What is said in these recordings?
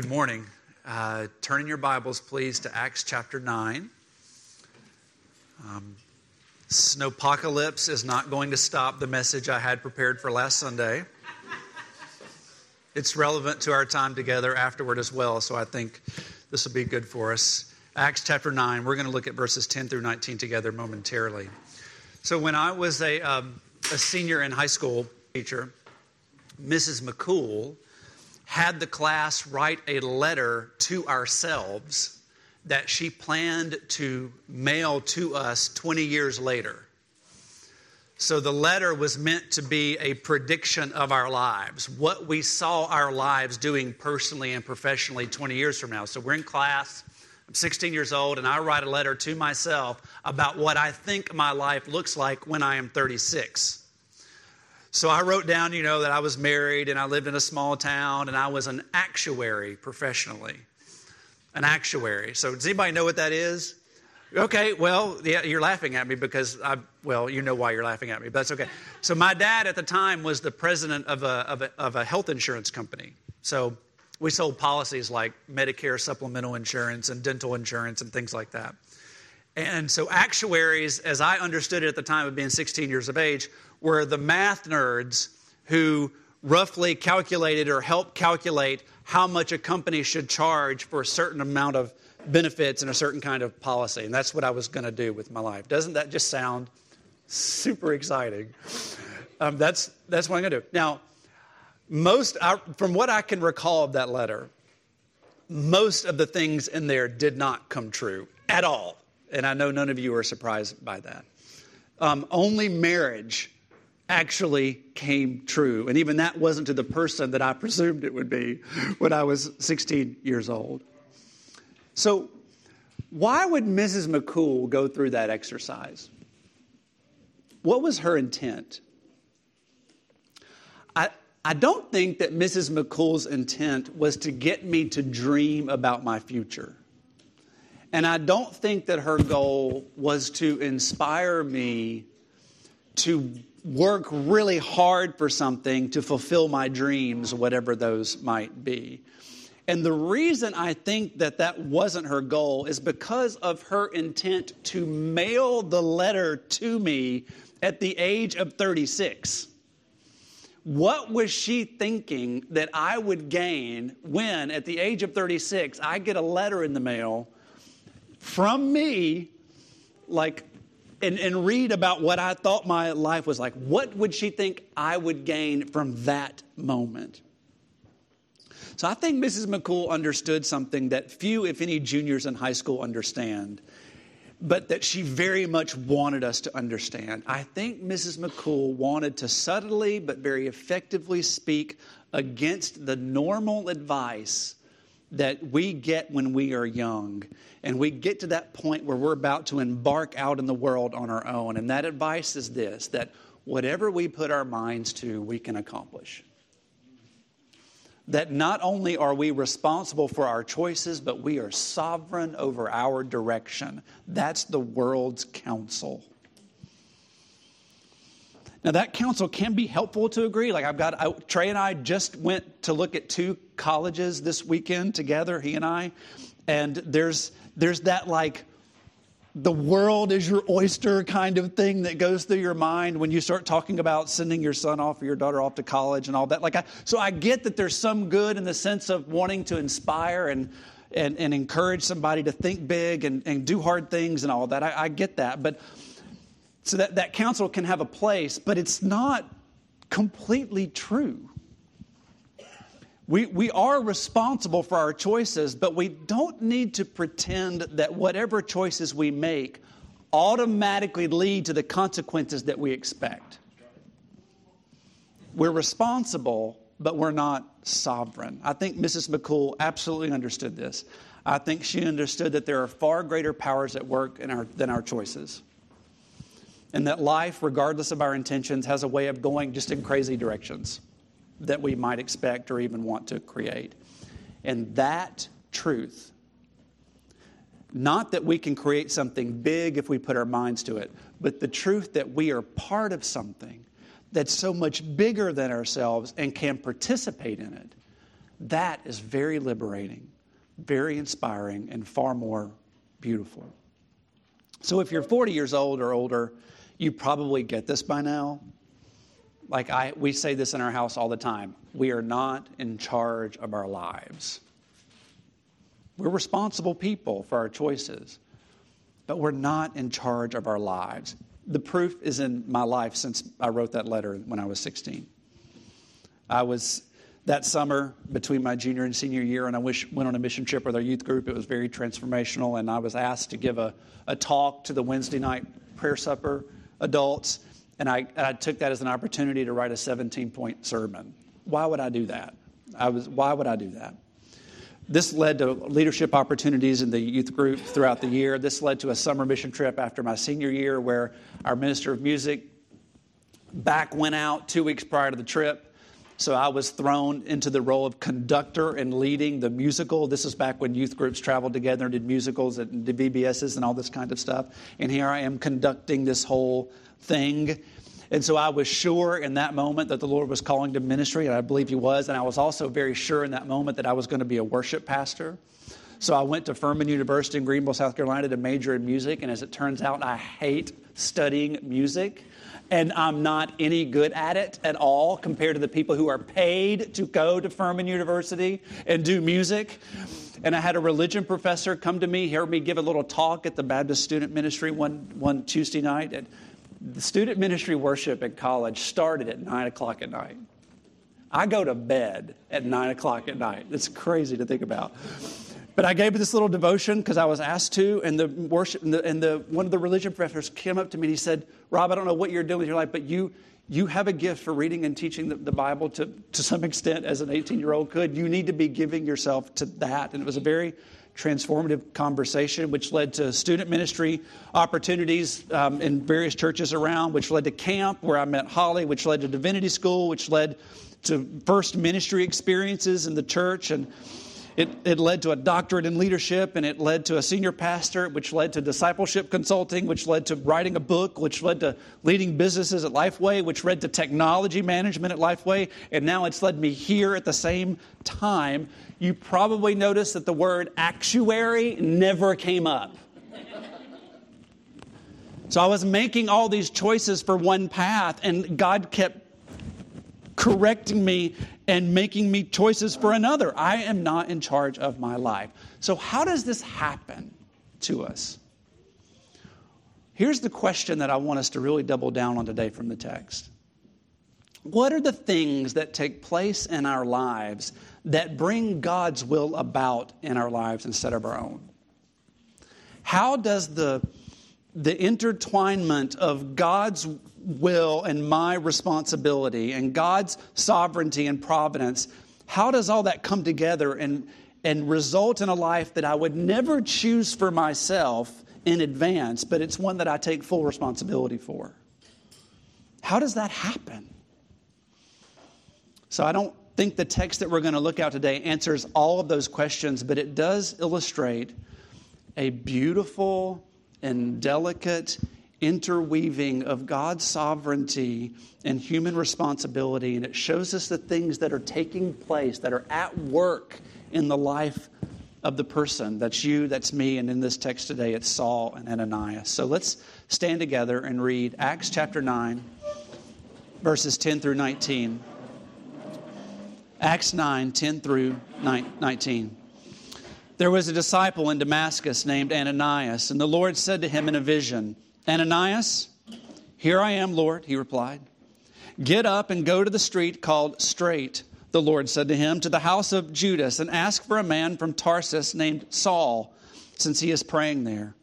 Good morning. Uh, turn in your Bibles, please, to Acts chapter 9. Um, snowpocalypse is not going to stop the message I had prepared for last Sunday. It's relevant to our time together afterward as well, so I think this will be good for us. Acts chapter 9, we're going to look at verses 10 through 19 together momentarily. So, when I was a, um, a senior in high school teacher, Mrs. McCool, had the class write a letter to ourselves that she planned to mail to us 20 years later. So the letter was meant to be a prediction of our lives, what we saw our lives doing personally and professionally 20 years from now. So we're in class, I'm 16 years old, and I write a letter to myself about what I think my life looks like when I am 36. So I wrote down, you know, that I was married and I lived in a small town and I was an actuary professionally. An actuary. So does anybody know what that is? Okay, well, yeah, you're laughing at me because I, well, you know why you're laughing at me, but that's okay. So my dad at the time was the president of a, of a, of a health insurance company. So we sold policies like Medicare supplemental insurance and dental insurance and things like that. And so actuaries, as I understood it at the time of being 16 years of age, were the math nerds who roughly calculated or helped calculate how much a company should charge for a certain amount of benefits and a certain kind of policy. And that's what I was going to do with my life. Doesn't that just sound super exciting? Um, that's, that's what I'm going to do. Now, most, I, from what I can recall of that letter, most of the things in there did not come true at all. And I know none of you are surprised by that. Um, only marriage actually came true. And even that wasn't to the person that I presumed it would be when I was 16 years old. So, why would Mrs. McCool go through that exercise? What was her intent? I, I don't think that Mrs. McCool's intent was to get me to dream about my future. And I don't think that her goal was to inspire me to work really hard for something to fulfill my dreams, whatever those might be. And the reason I think that that wasn't her goal is because of her intent to mail the letter to me at the age of 36. What was she thinking that I would gain when, at the age of 36, I get a letter in the mail from me, like and, and read about what I thought my life was like. What would she think I would gain from that moment? So I think Mrs. McCool understood something that few, if any, juniors in high school understand, but that she very much wanted us to understand. I think Mrs. McCool wanted to subtly but very effectively speak against the normal advice that we get when we are young. And we get to that point where we're about to embark out in the world on our own. And that advice is this that whatever we put our minds to, we can accomplish. That not only are we responsible for our choices, but we are sovereign over our direction. That's the world's counsel. Now, that counsel can be helpful to agree. Like, I've got, I, Trey and I just went to look at two colleges this weekend together, he and I. And there's, there's that, like, the world is your oyster kind of thing that goes through your mind when you start talking about sending your son off or your daughter off to college and all that. Like, I, so I get that there's some good in the sense of wanting to inspire and, and, and encourage somebody to think big and, and do hard things and all that. I, I get that. But so that, that counsel can have a place, but it's not completely true. We, we are responsible for our choices, but we don't need to pretend that whatever choices we make automatically lead to the consequences that we expect. We're responsible, but we're not sovereign. I think Mrs. McCool absolutely understood this. I think she understood that there are far greater powers at work our, than our choices and that life, regardless of our intentions, has a way of going just in crazy directions that we might expect or even want to create. And that truth, not that we can create something big if we put our minds to it, but the truth that we are part of something that's so much bigger than ourselves and can participate in it, That is very liberating, very inspiring, and far more beautiful. So if you're 40 years old or older, you probably get this by now. Like I, we say this in our house all the time we are not in charge of our lives. We're responsible people for our choices, but we're not in charge of our lives. The proof is in my life since I wrote that letter when I was 16. I was that summer between my junior and senior year, and I wish, went on a mission trip with our youth group. It was very transformational, and I was asked to give a, a talk to the Wednesday night prayer supper adults, and I, I took that as an opportunity to write a 17 point sermon. Why would I do that? I was, why would I do that? This led to leadership opportunities in the youth group throughout the year. This led to a summer mission trip after my senior year where our minister of music back went out two weeks prior to the trip so I was thrown into the role of conductor and leading the musical. This is back when youth groups traveled together and did musicals and did VBSs and all this kind of stuff. And here I am conducting this whole thing. And so I was sure in that moment that the Lord was calling to ministry, and I believe He was. And I was also very sure in that moment that I was going to be a worship pastor. So I went to Furman University in Greenville, South Carolina to major in music. And as it turns out, I hate studying music and I'm not any good at it at all compared to the people who are paid to go to Furman University and do music. And I had a religion professor come to me, hear me give a little talk at the Baptist Student Ministry one, one Tuesday night. And the student ministry worship at college started at 9 o'clock at night. I go to bed at 9 o'clock at night. It's crazy to think about. But I gave this little devotion because I was asked to, and the worship and, the, and the, one of the religion professors came up to me and he said, "Rob, I don't know what you're doing with your life, but you you have a gift for reading and teaching the, the Bible to to some extent as an 18 year old could. You need to be giving yourself to that." And it was a very transformative conversation, which led to student ministry opportunities um, in various churches around, which led to camp where I met Holly, which led to divinity school, which led to first ministry experiences in the church and it, it led to a doctorate in leadership, and it led to a senior pastor, which led to discipleship consulting, which led to writing a book, which led to leading businesses at Lifeway, which led to technology management at Lifeway, and now it's led me here at the same time. You probably noticed that the word actuary never came up. So I was making all these choices for one path, and God kept correcting me and making me choices for another. I am not in charge of my life. So, how does this happen to us? Here's the question that I want us to really double down on today from the text. What are the things that take place in our lives that bring God's will about in our lives instead of our own? How does the, the intertwinement of God's will and my responsibility and God's sovereignty and providence, how does all that come together and, and result in a life that I would never choose for myself in advance, but it's one that I take full responsibility for? How does that happen? So I don't think the text that we're going to look at today answers all of those questions, but it does illustrate a beautiful and delicate interweaving of God's sovereignty and human responsibility, and it shows us the things that are taking place, that are at work in the life of the person. That's you, that's me, and in this text today, it's Saul and Ananias. So let's stand together and read Acts chapter 9, verses 10 through 19. Acts 9, 10 through 19. There was a disciple in Damascus named Ananias, and the Lord said to him in a vision, Ananias, here I am, Lord, he replied. Get up and go to the street called Straight, the Lord said to him, to the house of Judas, and ask for a man from Tarsus named Saul, since he is praying there.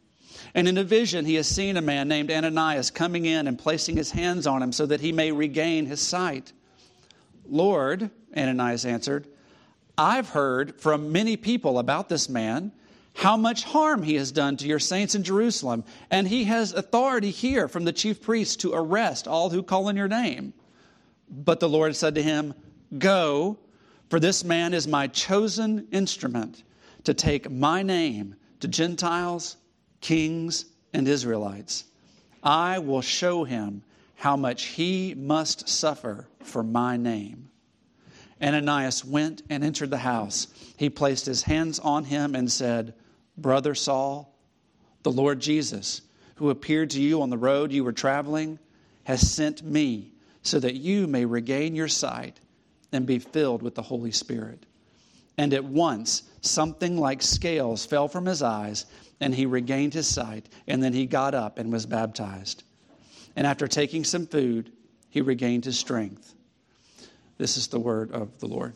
And in a vision, he has seen a man named Ananias coming in and placing his hands on him so that he may regain his sight. Lord, Ananias answered, I've heard from many people about this man how much harm he has done to your saints in Jerusalem. And he has authority here from the chief priests to arrest all who call on your name. But the Lord said to him, Go, for this man is my chosen instrument to take my name to Gentiles, kings, and Israelites. I will show him how much he must suffer for my name. Ananias went and entered the house. He placed his hands on him and said, Brother Saul, the Lord Jesus, who appeared to you on the road you were traveling, has sent me so that you may regain your sight and be filled with the Holy Spirit. And at once, something like scales fell from his eyes, and he regained his sight, and then he got up and was baptized. And after taking some food, he regained his strength. This is the word of the Lord.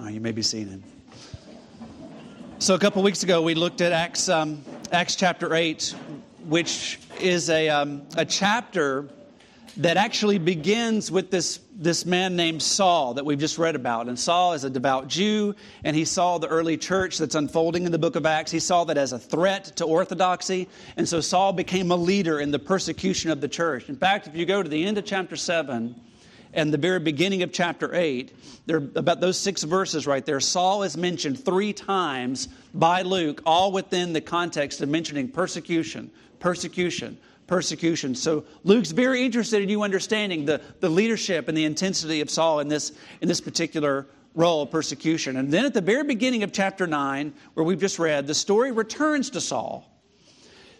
Oh, you may be seated. So, a couple weeks ago, we looked at Acts, um, Acts chapter 8, which is a, um, a chapter that actually begins with this, this man named Saul that we've just read about. And Saul is a devout Jew, and he saw the early church that's unfolding in the book of Acts. He saw that as a threat to orthodoxy. And so Saul became a leader in the persecution of the church. In fact, if you go to the end of chapter 7, and the very beginning of chapter 8, there about those six verses right there, Saul is mentioned three times by Luke, all within the context of mentioning persecution, persecution, persecution. So Luke's very interested in you understanding the, the leadership and the intensity of Saul in this, in this particular role of persecution. And then at the very beginning of chapter 9, where we've just read, the story returns to Saul.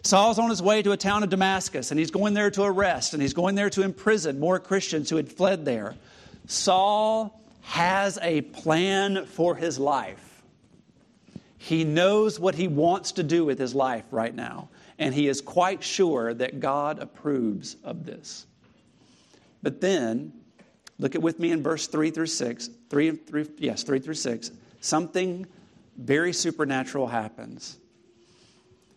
Saul's on his way to a town of Damascus, and he's going there to arrest, and he's going there to imprison more Christians who had fled there. Saul has a plan for his life. He knows what he wants to do with his life right now, and he is quite sure that God approves of this. But then, look at with me in verse 3 through 6, 3, 3 yes, 3 through 6. Something very supernatural happens.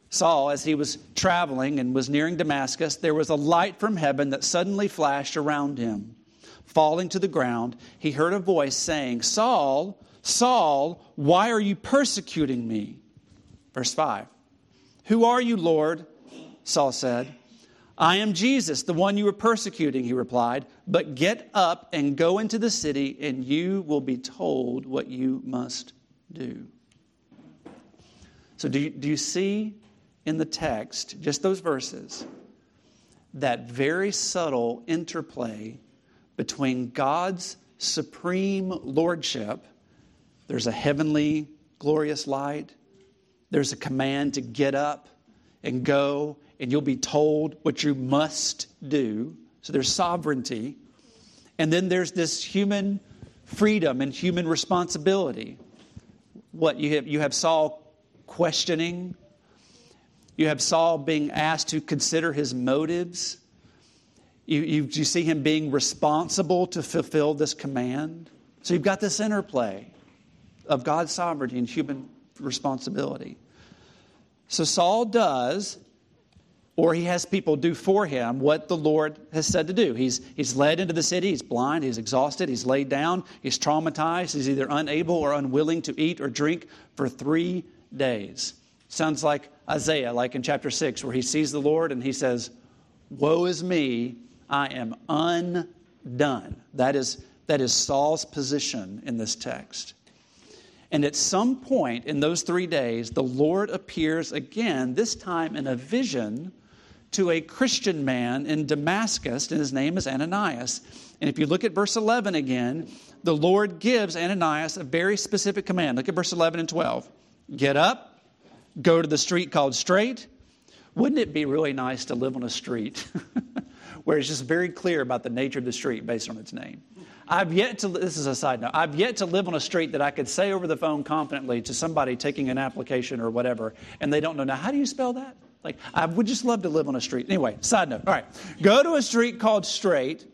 Saul, as he was traveling and was nearing Damascus, there was a light from heaven that suddenly flashed around him. Falling to the ground, he heard a voice saying, Saul, Saul, why are you persecuting me? Verse 5. Who are you, Lord? Saul said. I am Jesus, the one you were persecuting, he replied. But get up and go into the city, and you will be told what you must do. So, do you, do you see in the text, just those verses, that very subtle interplay between God's supreme lordship, there's a heavenly, glorious light, there's a command to get up and go, and you'll be told what you must do. So there's sovereignty. And then there's this human freedom and human responsibility. What you have, you have Saul questioning you have Saul being asked to consider his motives. You, you, you see him being responsible to fulfill this command. So you've got this interplay of God's sovereignty and human responsibility. So Saul does, or he has people do for him what the Lord has said to do. He's, he's led into the city, he's blind, he's exhausted, he's laid down, he's traumatized, he's either unable or unwilling to eat or drink for three days. Sounds like Isaiah, like in chapter 6, where he sees the Lord and he says, Woe is me, I am undone. That is, that is Saul's position in this text. And at some point in those three days, the Lord appears again, this time in a vision to a Christian man in Damascus, and his name is Ananias. And if you look at verse 11 again, the Lord gives Ananias a very specific command. Look at verse 11 and 12. Get up, go to the street called Straight. Wouldn't it be really nice to live on a street where it's just very clear about the nature of the street based on its name? I've yet to, this is a side note, I've yet to live on a street that I could say over the phone confidently to somebody taking an application or whatever, and they don't know, now, how do you spell that? Like, I would just love to live on a street. Anyway, side note. All right. Go to a street called Straight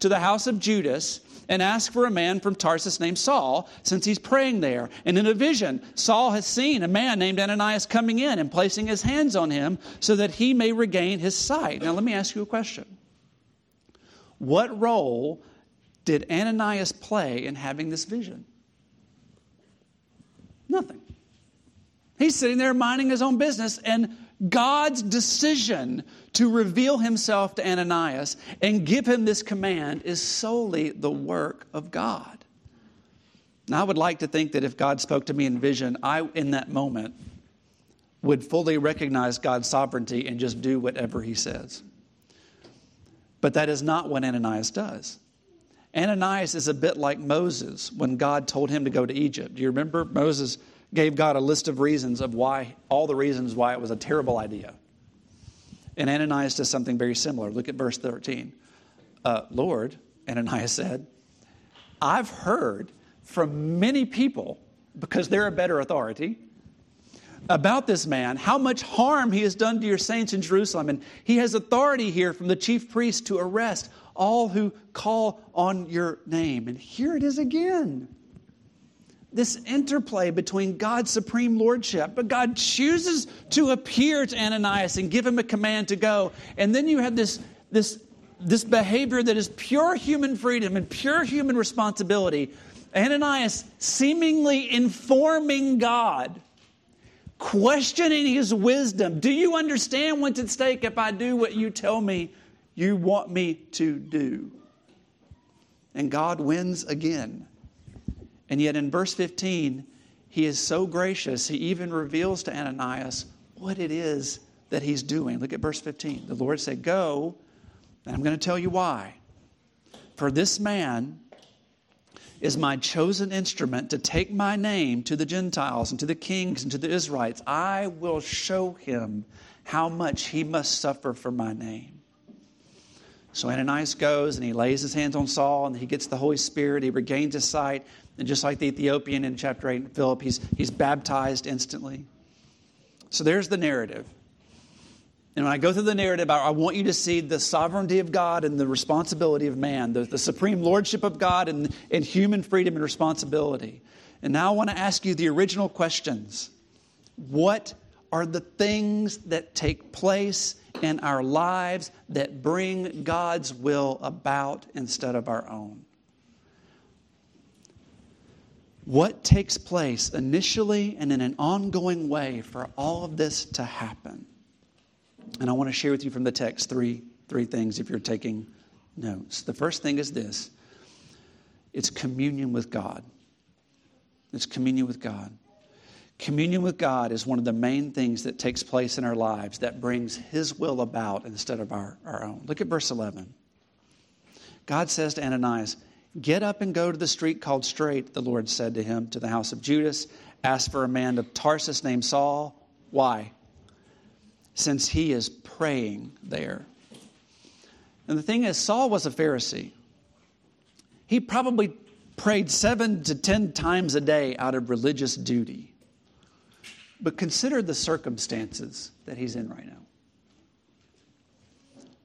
to the house of Judas and ask for a man from Tarsus named Saul, since he's praying there. And in a vision, Saul has seen a man named Ananias coming in and placing his hands on him so that he may regain his sight. Now, let me ask you a question. What role did Ananias play in having this vision? Nothing. He's sitting there minding his own business, and God's decision to reveal himself to Ananias and give him this command is solely the work of God. Now, I would like to think that if God spoke to me in vision, I, in that moment, would fully recognize God's sovereignty and just do whatever he says. But that is not what Ananias does. Ananias is a bit like Moses when God told him to go to Egypt. Do you remember? Moses gave God a list of reasons of why, all the reasons why it was a terrible idea. And Ananias does something very similar. Look at verse 13. Uh, Lord, Ananias said, I've heard from many people, because they're a better authority, about this man, how much harm he has done to your saints in Jerusalem. And he has authority here from the chief priest to arrest all who call on your name. And here it is again this interplay between God's supreme lordship, but God chooses to appear to Ananias and give him a command to go. And then you have this, this, this behavior that is pure human freedom and pure human responsibility. Ananias seemingly informing God, questioning his wisdom. Do you understand what's at stake if I do what you tell me you want me to do? And God wins again. And yet in verse 15, he is so gracious, he even reveals to Ananias what it is that he's doing. Look at verse 15. The Lord said, Go, and I'm going to tell you why. For this man is my chosen instrument to take my name to the Gentiles and to the kings and to the Israelites. I will show him how much he must suffer for my name. So Ananias goes and he lays his hands on Saul and he gets the Holy Spirit. He regains his sight. And just like the Ethiopian in chapter 8 in Philip, he's, he's baptized instantly. So there's the narrative. And when I go through the narrative, I, want you to see the sovereignty of God and the responsibility of man, the, the supreme lordship of God and, and human freedom and responsibility. And now I want to ask you the original questions. What are the things that take place in our lives that bring God's will about instead of our own. What takes place initially and in an ongoing way for all of this to happen? And I want to share with you from the text three, three things if you're taking notes. The first thing is this it's communion with God. It's communion with God. Communion with God is one of the main things that takes place in our lives that brings His will about instead of our, our own. Look at verse 11. God says to Ananias, Get up and go to the street called Straight, the Lord said to him, to the house of Judas. Ask for a man of Tarsus named Saul. Why? Since he is praying there. And the thing is, Saul was a Pharisee. He probably prayed seven to ten times a day out of religious duty. But consider the circumstances that he's in right now.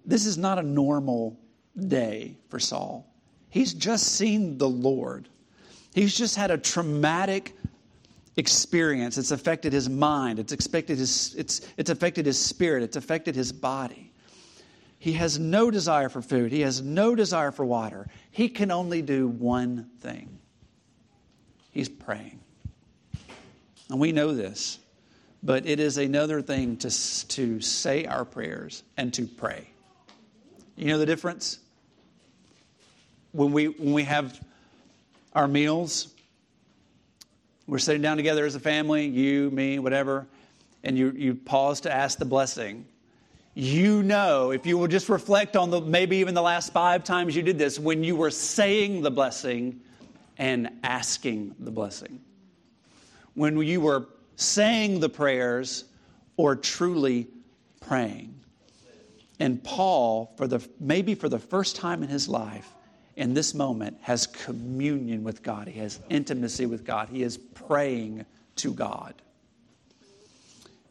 This is not a normal day for Saul. He's just seen the Lord. He's just had a traumatic experience. It's affected his mind, it's, affected his, it's, it's affected his spirit, it's affected his body. He has no desire for food, he has no desire for water. He can only do one thing he's praying. And we know this. But it is another thing to, to say our prayers and to pray. You know the difference? When we, when we have our meals, we're sitting down together as a family, you, me, whatever, and you, you pause to ask the blessing. You know, if you will just reflect on the maybe even the last five times you did this, when you were saying the blessing and asking the blessing. When you were saying the prayers or truly praying. And Paul, for the, maybe for the first time in his life, in this moment, has communion with God. He has intimacy with God. He is praying to God.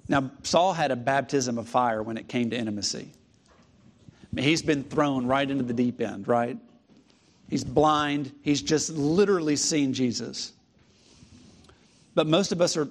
Now, Saul had a baptism of fire when it came to intimacy. I mean, he's been thrown right into the deep end, right? He's blind. He's just literally seen Jesus. But most of us are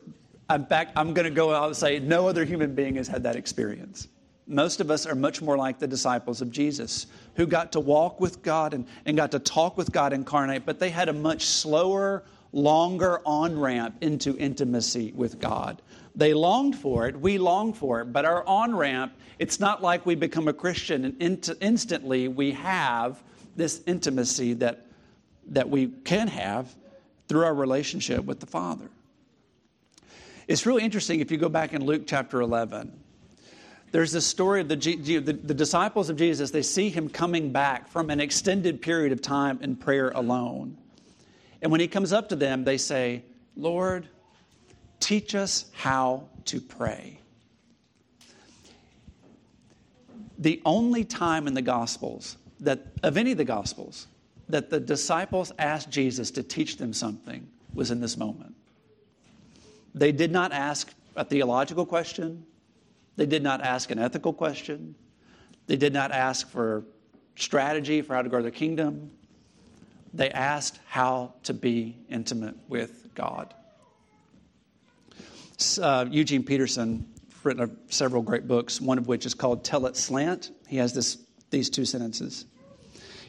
in fact, I'm going to go out and say no other human being has had that experience. Most of us are much more like the disciples of Jesus, who got to walk with God and, and got to talk with God incarnate, but they had a much slower, longer on ramp into intimacy with God. They longed for it, we long for it, but our on ramp, it's not like we become a Christian and in- instantly we have this intimacy that, that we can have through our relationship with the Father. It's really interesting if you go back in Luke chapter 11. There's this story of the, the, the, disciples of Jesus, they see him coming back from an extended period of time in prayer alone. And when he comes up to them, they say, Lord, teach us how to pray. The only time in the Gospels that, of any of the Gospels, that the disciples asked Jesus to teach them something was in this moment. They did not ask a theological question, they did not ask an ethical question. They did not ask for strategy for how to grow their kingdom. They asked how to be intimate with God. Uh, Eugene Peterson written several great books, one of which is called Tell It Slant. He has this, these two sentences.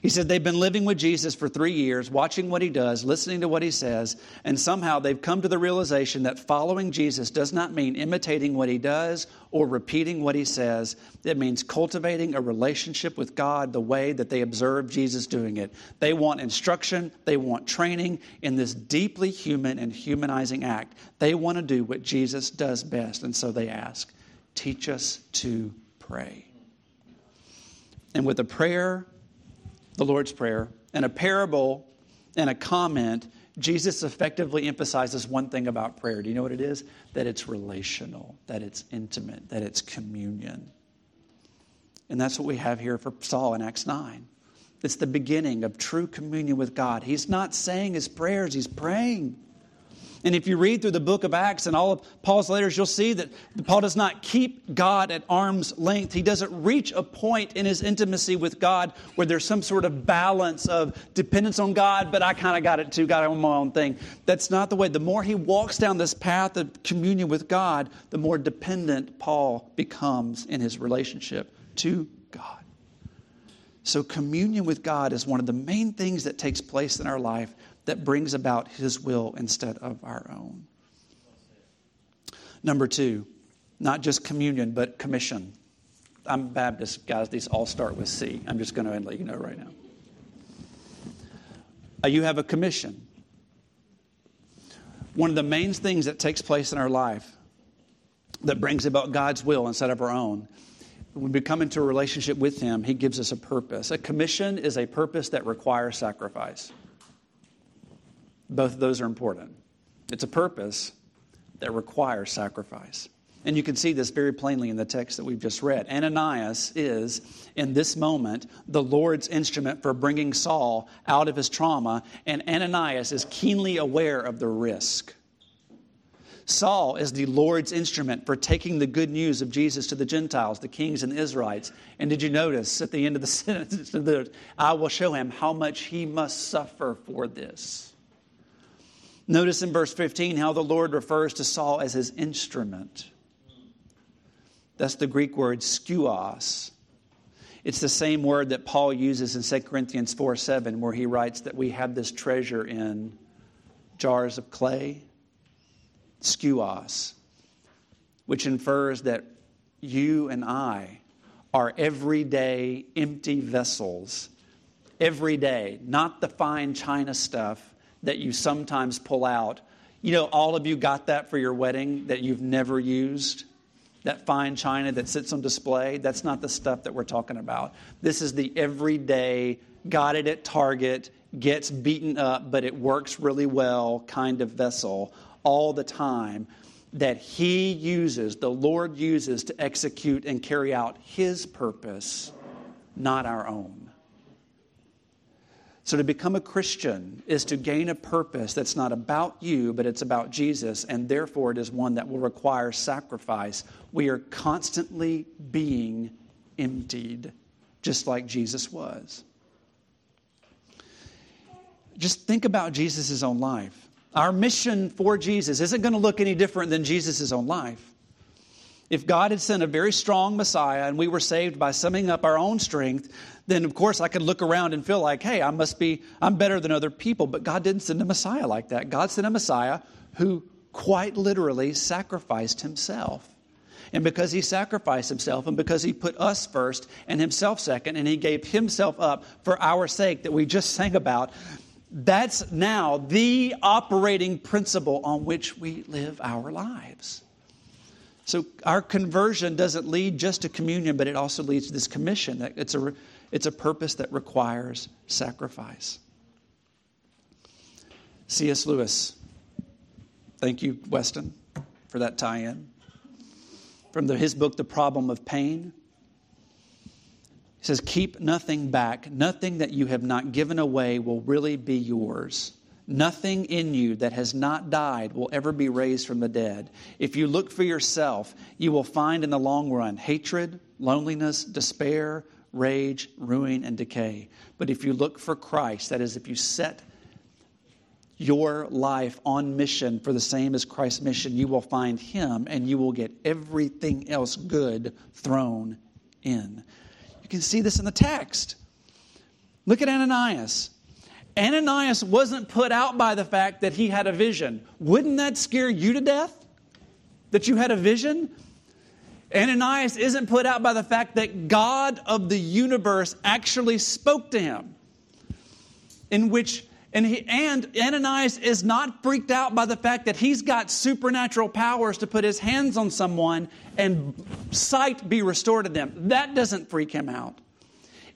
He said they've been living with Jesus for three years, watching what he does, listening to what he says, and somehow they've come to the realization that following Jesus does not mean imitating what he does or repeating what he says. It means cultivating a relationship with God the way that they observe Jesus doing it. They want instruction, they want training in this deeply human and humanizing act. They want to do what Jesus does best, and so they ask, Teach us to pray. And with a prayer, the Lord's Prayer, and a parable and a comment, Jesus effectively emphasizes one thing about prayer. Do you know what it is? That it's relational, that it's intimate, that it's communion. And that's what we have here for Saul in Acts 9. It's the beginning of true communion with God. He's not saying his prayers, he's praying. And if you read through the book of Acts and all of Paul's letters, you'll see that Paul does not keep God at arm's length. He doesn't reach a point in his intimacy with God where there's some sort of balance of dependence on God, but I kind of got it too, got on my own thing. That's not the way. The more he walks down this path of communion with God, the more dependent Paul becomes in his relationship to God. So, communion with God is one of the main things that takes place in our life that brings about His will instead of our own. Number two, not just communion, but commission. I'm Baptist, guys. These all start with C. I'm just going to let you know right now. Uh, you have a commission. One of the main things that takes place in our life that brings about God's will instead of our own when we come into a relationship with Him, He gives us a purpose. A commission is a purpose that requires sacrifice. Both of those are important. It's a purpose that requires sacrifice. And you can see this very plainly in the text that we've just read. Ananias is, in this moment, the Lord's instrument for bringing Saul out of his trauma, and Ananias is keenly aware of the risk. Saul is the Lord's instrument for taking the good news of Jesus to the Gentiles, the kings and the Israelites. And did you notice at the end of the sentence, I will show him how much he must suffer for this? Notice in verse 15 how the Lord refers to Saul as his instrument. That's the Greek word skeuos. It's the same word that Paul uses in 2 Corinthians 4 7, where he writes that we have this treasure in jars of clay, skeuos, which infers that you and I are everyday empty vessels. Every day, not the fine china stuff that you sometimes pull out. You know, all of you got that for your wedding that you've never used? That fine china that sits on display? That's not the stuff that we're talking about. This is the everyday, got it at Target, gets beaten up, but it works really well kind of vessel all the time that He uses, the Lord uses to execute and carry out His purpose, not our own. So, to become a Christian is to gain a purpose that's not about you, but it's about Jesus, and therefore it is one that will require sacrifice. We are constantly being emptied, just like Jesus was. Just think about Jesus' own life. Our mission for Jesus isn't going to look any different than Jesus' own life. If God had sent a very strong Messiah and we were saved by summing up our own strength, then of course I could look around and feel like, hey, I must be, I'm better than other people. But God didn't send a Messiah like that. God sent a Messiah who quite literally sacrificed himself. And because he sacrificed himself and because he put us first and himself second and he gave himself up for our sake that we just sang about, that's now the operating principle on which we live our lives. So our conversion doesn't lead just to communion, but it also leads to this commission. It's a, it's a purpose that requires sacrifice. C.S. Lewis. Thank you, Weston, for that tie in. From the, his book, The Problem of Pain. He says, Keep nothing back. Nothing that you have not given away will really be yours. Nothing in you that has not died will ever be raised from the dead. If you look for yourself, you will find in the long run hatred, loneliness, despair, rage, ruin, and decay. But if you look for Christ, that is, if you set your life on mission for the same as Christ's mission, you will find Him and you will get everything else good thrown in. You can see this in the text. Look at Ananias. Ananias wasn't put out by the fact that he had a vision. Wouldn't that scare you to death? That you had a vision? Ananias isn't put out by the fact that God of the universe actually spoke to him. In which, and, he, and Ananias is not freaked out by the fact that he's got supernatural powers to put his hands on someone and sight be restored to them. That doesn't freak him out.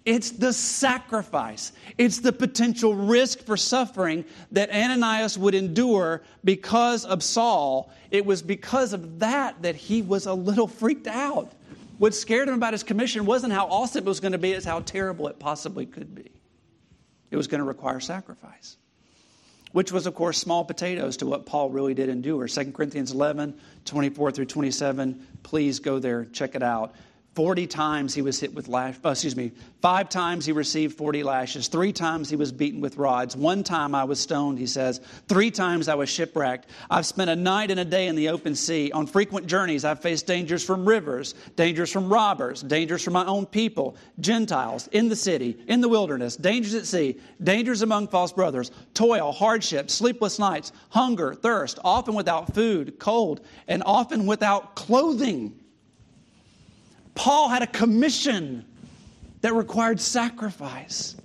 It's the sacrifice, it's the potential risk for suffering that Ananias would endure because of Saul. It was because of that that he was a little freaked out. What scared him about his commission wasn't how awesome it was going to be, it's how terrible it possibly could be. It was going to require sacrifice, which was, of course, small potatoes to what Paul really did endure. 2 Corinthians 11, 24 through 27. Please go there, check it out. 40 times he was hit with lash, oh, excuse me, five times he received 40 lashes. Three times he was beaten with rods. One time I was stoned, he says. Three times I was shipwrecked. I've spent a night and a day in the open sea. On frequent journeys, I've faced dangers from rivers, dangers from robbers, dangers from my own people, Gentiles, in the city, in the wilderness, dangers at sea, dangers among false brothers, toil, hardship, sleepless nights, hunger, thirst, often without food, cold, and often without clothing. Paul had a commission that required sacrifice.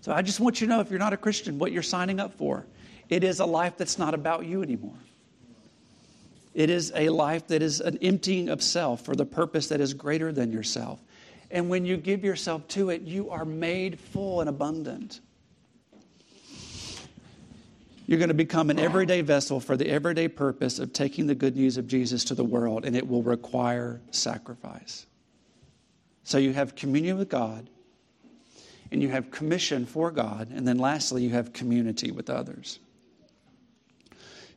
So I just want you to know if you're not a Christian, what you're signing up for. It is a life that's not about you anymore. It is a life that is an emptying of self for the purpose that is greater than yourself. And when you give yourself to it, you are made full and abundant. You're going to become an everyday vessel for the everyday purpose of taking the good news of Jesus to the world, and it will require sacrifice. So you have communion with God, and you have commission for God, and then lastly, you have community with others.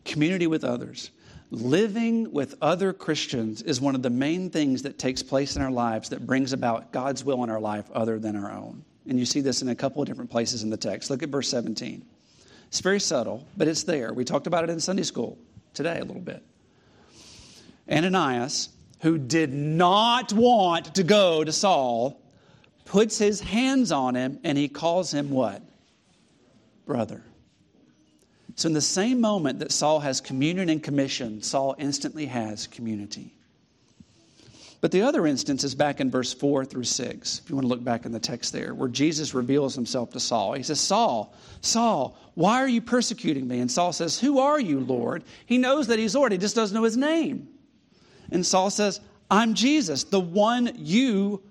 Community with others. Living with other Christians is one of the main things that takes place in our lives that brings about God's will in our life other than our own. And you see this in a couple of different places in the text. Look at verse 17. It's very subtle, but it's there. We talked about it in Sunday school today a little bit. Ananias, who did not want to go to Saul, puts his hands on him and he calls him what? Brother. So, in the same moment that Saul has communion and commission, Saul instantly has community. But the other instance is back in verse 4 through 6, if you want to look back in the text there, where Jesus reveals himself to Saul. He says, Saul, Saul, why are you persecuting me? And Saul says, Who are you, Lord? He knows that he's Lord, he just doesn't know his name. And Saul says, I'm Jesus, the one you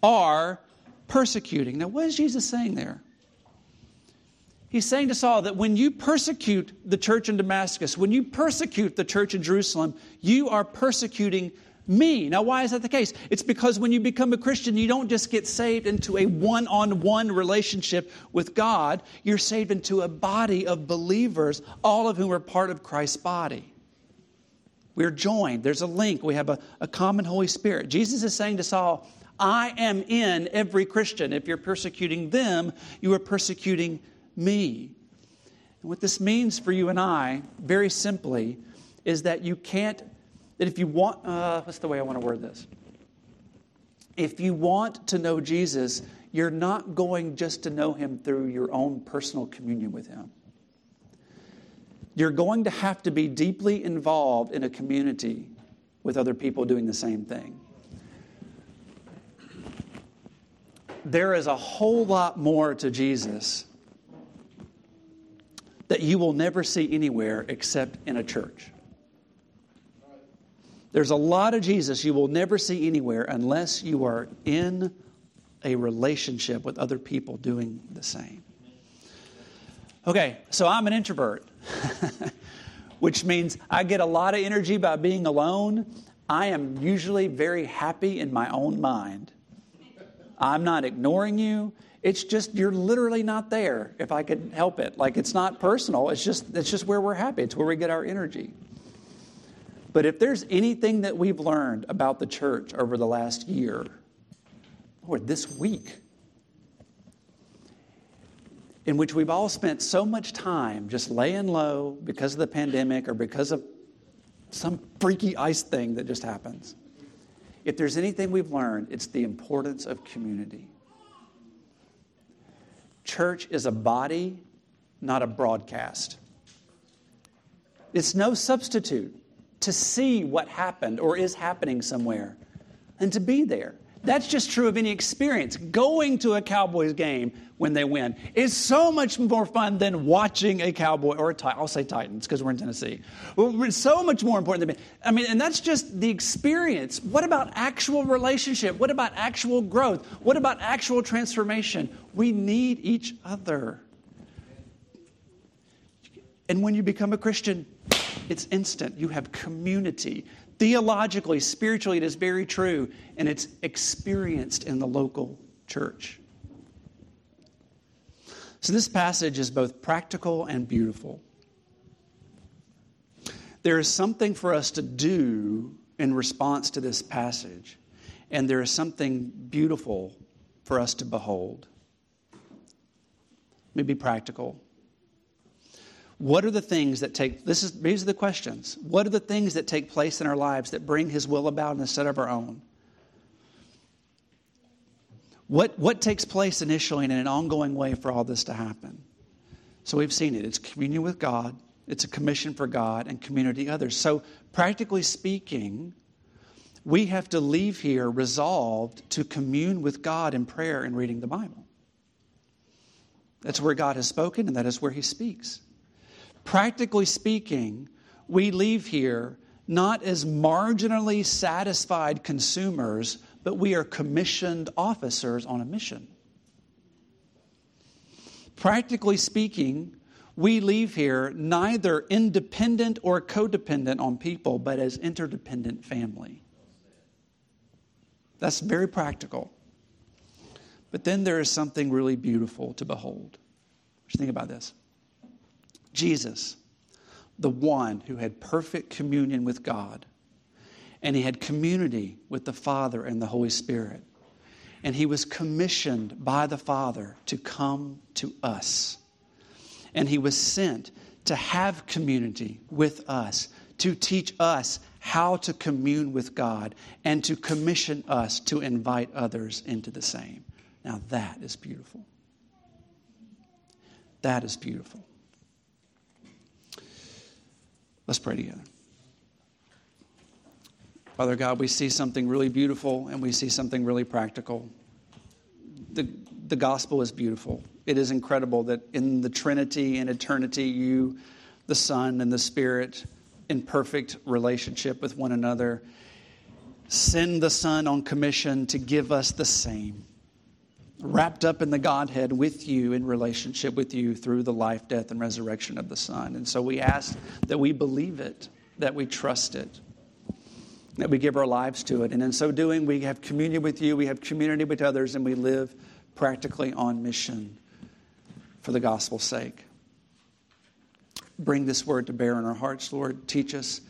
are persecuting. Now, what is Jesus saying there? He's saying to Saul that when you persecute the church in Damascus, when you persecute the church in Jerusalem, you are persecuting me. Now, why is that the case? It's because when you become a Christian, you don't just get saved into a one on one relationship with God, you're saved into a body of believers, all of whom are part of Christ's body. We're joined, there's a link, we have a, a common Holy Spirit. Jesus is saying to Saul, I am in every Christian. If you're persecuting them, you are persecuting me. And what this means for you and I, very simply, is that you can't that if you want, uh, what's the way I want to word this? If you want to know Jesus, you're not going just to know him through your own personal communion with him. You're going to have to be deeply involved in a community with other people doing the same thing. There is a whole lot more to Jesus that you will never see anywhere except in a church. There's a lot of Jesus you will never see anywhere unless you are in a relationship with other people doing the same. Okay, so I'm an introvert, which means I get a lot of energy by being alone. I am usually very happy in my own mind. I'm not ignoring you. It's just you're literally not there if I could help it. Like it's not personal. It's just it's just where we're happy. It's where we get our energy. But if there's anything that we've learned about the church over the last year, or this week, in which we've all spent so much time just laying low because of the pandemic or because of some freaky ice thing that just happens. If there's anything we've learned, it's the importance of community. Church is a body, not a broadcast. It's no substitute to see what happened or is happening somewhere and to be there. That's just true of any experience. Going to a Cowboys game when they win is so much more fun than watching a Cowboy or a Titan. I'll say Titans because we're in Tennessee. It's so much more important than me. I mean, and that's just the experience. What about actual relationship? What about actual growth? What about actual transformation? We need each other. And when you become a Christian, it's instant. You have community. Theologically, spiritually, it is very true, and it's experienced in the local church. So, this passage is both practical and beautiful. There is something for us to do in response to this passage, and there is something beautiful for us to behold. Let me be practical. What are the things that take, this is, these are the questions. What are the things that take place in our lives that bring His will about instead of our own? What, what takes place initially and in an ongoing way for all this to happen? So we've seen it. It's communion with God, it's a commission for God, and community others. So, practically speaking, we have to leave here resolved to commune with God in prayer and reading the Bible. That's where God has spoken, and that is where He speaks. Practically speaking, we leave here not as marginally satisfied consumers, but we are commissioned officers on a mission. Practically speaking, we leave here neither independent or codependent on people, but as interdependent family. That's very practical. But then there is something really beautiful to behold. You think about this? Jesus, the one who had perfect communion with God, and he had community with the Father and the Holy Spirit. And he was commissioned by the Father to come to us. And he was sent to have community with us, to teach us how to commune with God, and to commission us to invite others into the same. Now, that is beautiful. That is beautiful. Let's pray together. Father God, we see something really beautiful and we see something really practical. The, the gospel is beautiful. It is incredible that in the Trinity and eternity, you, the Son, and the Spirit, in perfect relationship with one another, send the Son on commission to give us the same wrapped up in the Godhead with you in relationship with you through the life, death, and resurrection of the Son. And so we ask that we believe it, that we trust it, that we give our lives to it. And in so doing, we have communion with you, we have community with others, and we live practically on mission for the gospel's sake. Bring this word to bear in our hearts, Lord. Teach us,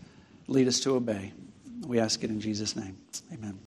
lead us to obey. We ask it in Jesus' name. Amen.